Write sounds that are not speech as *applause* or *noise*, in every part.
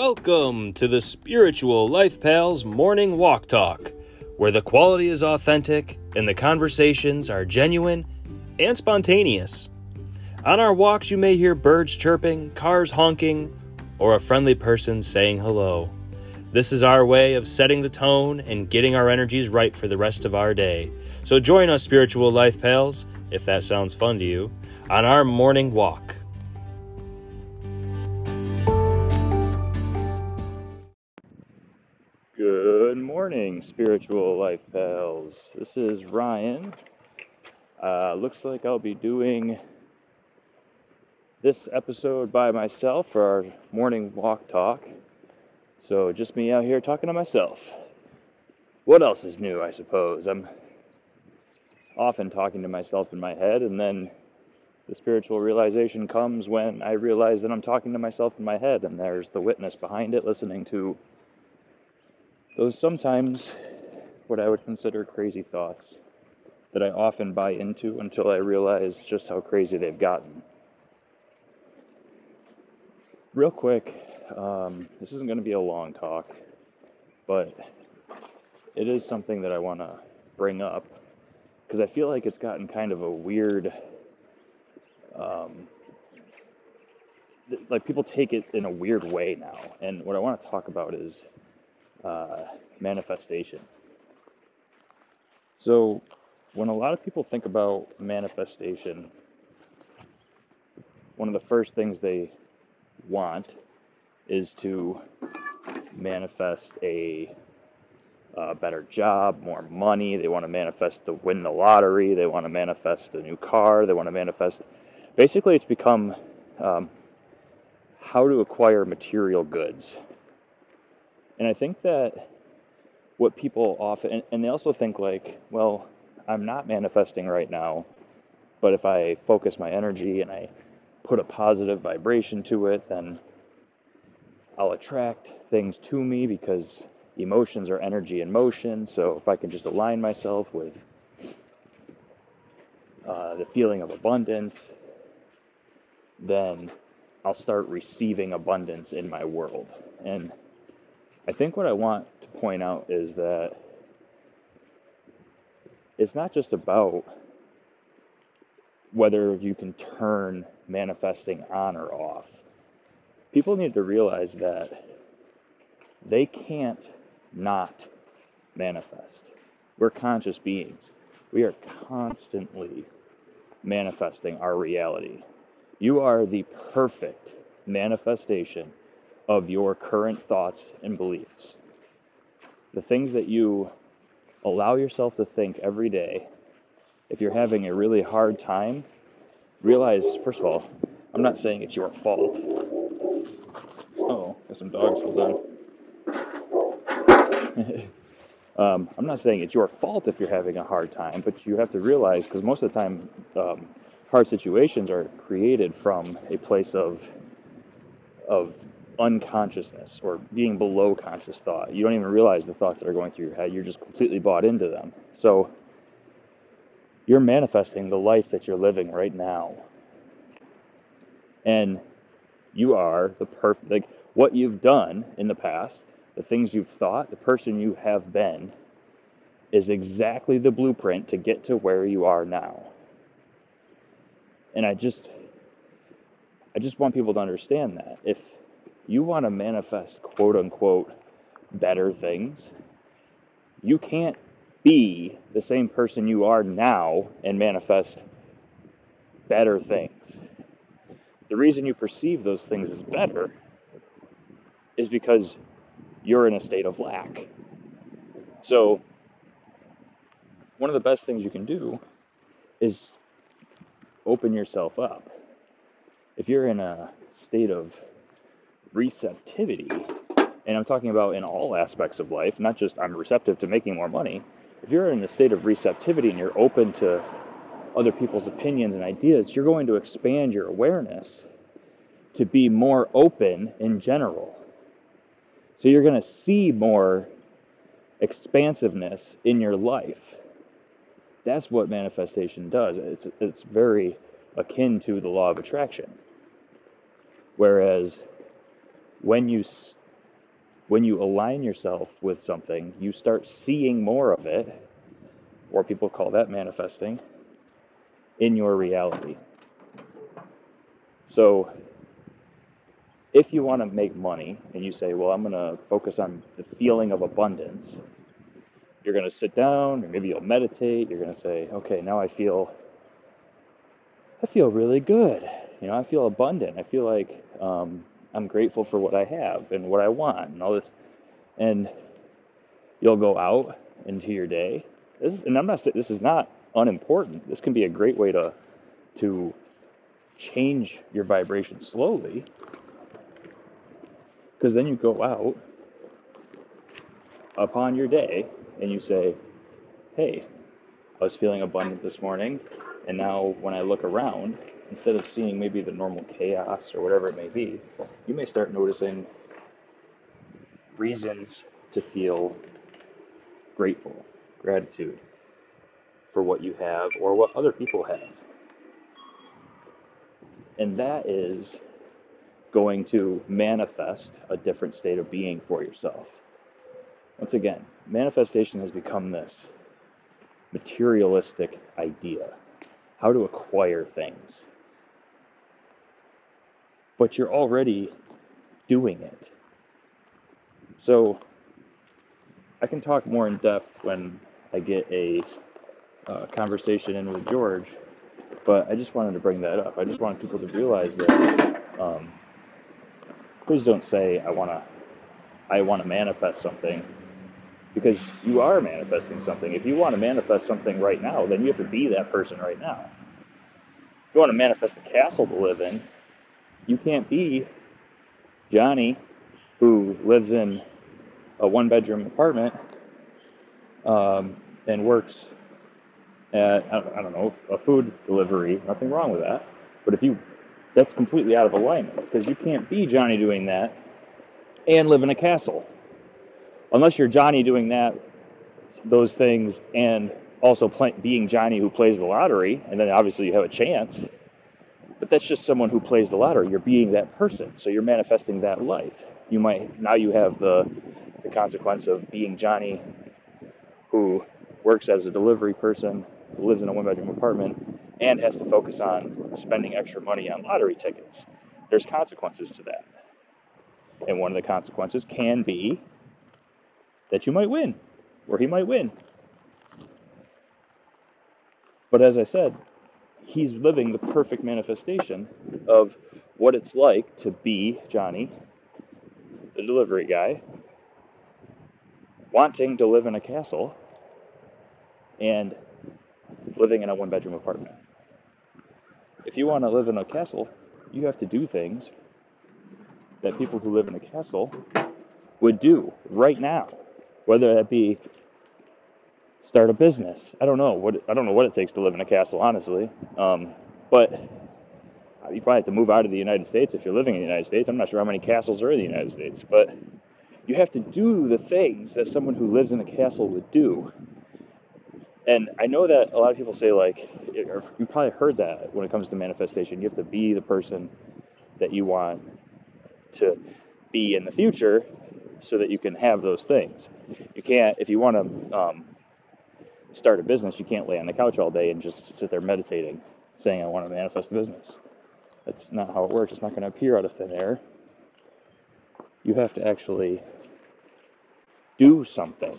Welcome to the Spiritual Life Pals Morning Walk Talk, where the quality is authentic and the conversations are genuine and spontaneous. On our walks, you may hear birds chirping, cars honking, or a friendly person saying hello. This is our way of setting the tone and getting our energies right for the rest of our day. So join us, Spiritual Life Pals, if that sounds fun to you, on our morning walk. Spiritual life pals. This is Ryan. Uh, looks like I'll be doing this episode by myself for our morning walk talk. So, just me out here talking to myself. What else is new, I suppose? I'm often talking to myself in my head, and then the spiritual realization comes when I realize that I'm talking to myself in my head, and there's the witness behind it listening to those sometimes what I would consider crazy thoughts that I often buy into until I realize just how crazy they've gotten. Real quick, um, this isn't going to be a long talk, but it is something that I want to bring up because I feel like it's gotten kind of a weird. Um, like people take it in a weird way now, and what I want to talk about is uh, manifestation. So, when a lot of people think about manifestation, one of the first things they want is to manifest a, a better job, more money. They want to manifest to win the lottery. They want to manifest a new car. They want to manifest. Basically, it's become um, how to acquire material goods and I think that what people often, and, and they also think like, well, I'm not manifesting right now, but if I focus my energy and I put a positive vibration to it, then I'll attract things to me because emotions are energy in motion. So if I can just align myself with uh, the feeling of abundance, then I'll start receiving abundance in my world. And I think what I want to point out is that it's not just about whether you can turn manifesting on or off. People need to realize that they can't not manifest. We're conscious beings. We are constantly manifesting our reality. You are the perfect manifestation of your current thoughts and beliefs. The things that you allow yourself to think every day, if you're having a really hard time, realize, first of all, I'm not saying it's your fault. Oh, got some dogs on. *laughs* um, I'm not saying it's your fault if you're having a hard time, but you have to realize, because most of the time, um, hard situations are created from a place of of unconsciousness or being below conscious thought. You don't even realize the thoughts that are going through your head. You're just completely bought into them. So you're manifesting the life that you're living right now. And you are the perfect, like what you've done in the past, the things you've thought, the person you have been, is exactly the blueprint to get to where you are now. And I just, I just want people to understand that. If you want to manifest quote unquote better things, you can't be the same person you are now and manifest better things. The reason you perceive those things as better is because you're in a state of lack. So, one of the best things you can do is open yourself up. If you're in a state of receptivity, and I'm talking about in all aspects of life, not just I'm receptive to making more money. If you're in a state of receptivity and you're open to other people's opinions and ideas, you're going to expand your awareness to be more open in general. So you're going to see more expansiveness in your life. That's what manifestation does. It's, it's very akin to the law of attraction. Whereas when you when you align yourself with something, you start seeing more of it, or people call that manifesting, in your reality. So, if you want to make money and you say, well, I'm going to focus on the feeling of abundance, you're going to sit down, or maybe you'll meditate, you're going to say, okay, now I feel I feel really good. You know, I feel abundant. I feel like um, I'm grateful for what I have and what I want and all this. And you'll go out into your day. This, and I'm not saying this is not unimportant. This can be a great way to to change your vibration slowly. Because then you go out upon your day and you say, "Hey, I was feeling abundant this morning. And now when I look around, instead of seeing maybe the normal chaos or whatever it may be, you may start noticing reasons to feel grateful, gratitude for what you have or what other people have. And that is going to manifest a different state of being for yourself. Once again, manifestation has become this materialistic idea how to acquire things. But you're already doing it. So I can talk more in depth when I get a uh, conversation in with George, but I just wanted to bring that up. I just wanted people to realize that. Um, please don't say I want to. I want to manifest something because you are manifesting something. If you want to manifest something right now, then you have to be that person right now. If you want to manifest a castle to live in, you can't be Johnny who lives in a one bedroom apartment um, and works at, I don't know, a food delivery. Nothing wrong with that. But if you, that's completely out of alignment because you can't be Johnny doing that and live in a castle unless you're Johnny doing that, those things, and also play, being Johnny who plays the lottery, and then obviously you have a chance. But that's just someone who plays the lottery. You're being that person, so you're manifesting that life. You might now you have the the consequence of being Johnny, who works as a delivery person, lives in a one-bedroom apartment, and has to focus on spending extra money on lottery tickets. There's consequences to that, and one of the consequences can be that you might win, or he might win. But as I said, he's living the perfect manifestation of what it's like to be Johnny, the delivery guy, wanting to live in a castle and living in a one bedroom apartment. If you want to live in a castle, you have to do things that people who live in a castle would do right now whether that be start a business. I don't know what I don't know what it takes to live in a castle, honestly. Um, but you probably have to move out of the United States if you're living in the United States. I'm not sure how many castles are in the United States, but you have to do the things that someone who lives in a castle would do. And I know that a lot of people say like, you probably heard that when it comes to manifestation. You have to be the person that you want to be in the future so that you can have those things. You can't, if you want to um, start a business, you can't lay on the couch all day and just sit there meditating, saying, I want to manifest a business. That's not how it works. It's not going to appear out of thin air. You have to actually do something.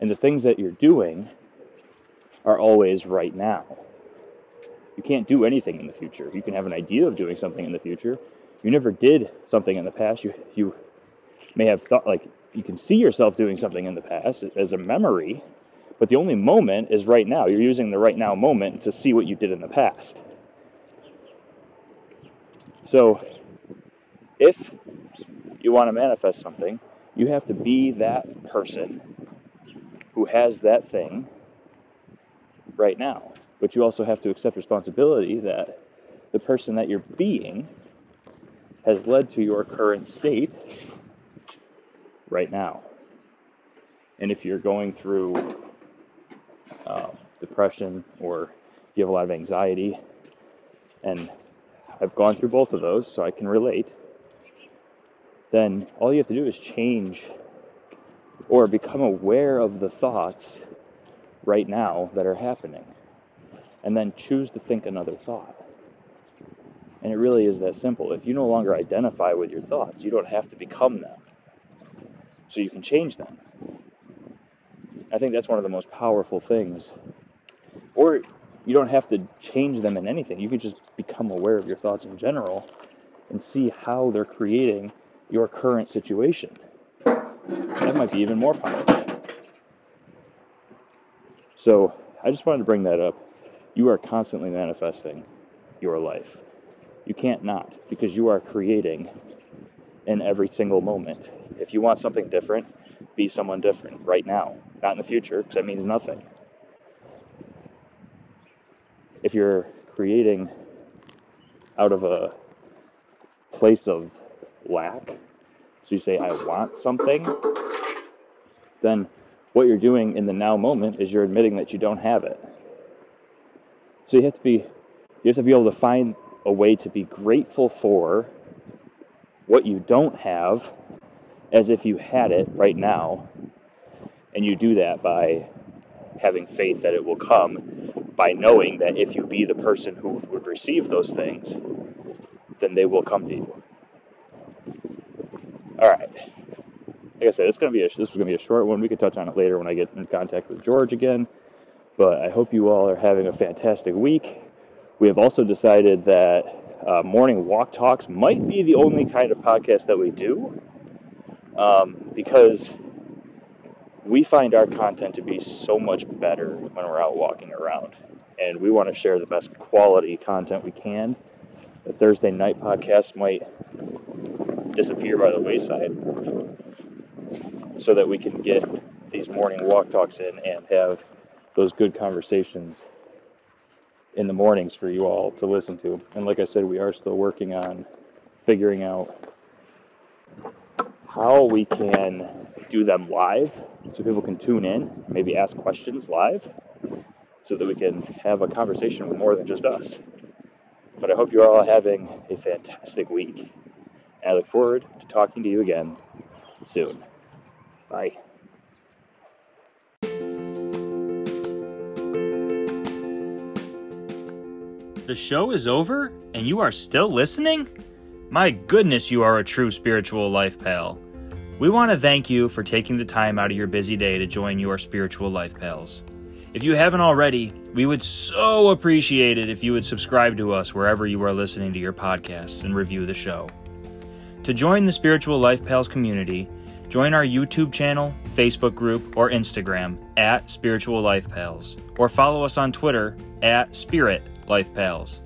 And the things that you're doing are always right now. You can't do anything in the future. You can have an idea of doing something in the future, you never did something in the past, you you may have thought like you can see yourself doing something in the past as a memory, but the only moment is right now. You're using the right now moment to see what you did in the past. So, if you want to manifest something, you have to be that person who has that thing right now. But you also have to accept responsibility that the person that you're being has led to your current state right now. And if you're going through uh, depression or you have a lot of anxiety, and I've gone through both of those, so I can relate. then all you have to do is change or become aware of the thoughts right now that are happening. And then choose to think another thought. And it really is that simple. If you no longer identify with your thoughts, you don't have to become them. So you can change them. I think that's one of the most powerful things. Or you don't have to change them in anything. You can just become aware of your thoughts in general and see how they're creating your current situation. That might be even more powerful. So I just wanted to bring that up. You are constantly manifesting your life. You can't not because you are creating in every single moment. If you want something different, be someone different right now, not in the future, because that means nothing. If you're creating out of a place of lack, so you say, I want something, then what you're doing in the now moment is you're admitting that you don't have it. So you have to be you have to be able to find a way to be grateful for what you don't have as if you had it right now. And you do that by having faith that it will come, by knowing that if you be the person who would receive those things, then they will come to you. All right. Like I said, it's gonna be a, this is gonna be a short one. We can touch on it later when I get in contact with George again. But I hope you all are having a fantastic week. We have also decided that uh, morning walk talks might be the only kind of podcast that we do um, because we find our content to be so much better when we're out walking around. And we want to share the best quality content we can. The Thursday night podcast might disappear by the wayside so that we can get these morning walk talks in and have those good conversations in the mornings for you all to listen to. And like I said, we are still working on figuring out how we can do them live so people can tune in, maybe ask questions live, so that we can have a conversation with more than just us. But I hope you're all having a fantastic week. And I look forward to talking to you again soon. Bye. The show is over and you are still listening? My goodness, you are a true spiritual life pal. We want to thank you for taking the time out of your busy day to join your spiritual life pals. If you haven't already, we would so appreciate it if you would subscribe to us wherever you are listening to your podcasts and review the show. To join the Spiritual Life Pals community, join our YouTube channel, Facebook group, or Instagram at Spiritual Life Pals, or follow us on Twitter at Spirit Life Pals.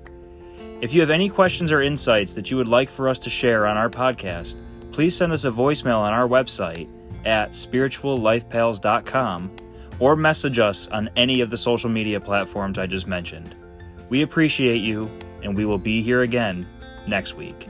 If you have any questions or insights that you would like for us to share on our podcast, please send us a voicemail on our website at spirituallifepals.com or message us on any of the social media platforms I just mentioned. We appreciate you, and we will be here again next week.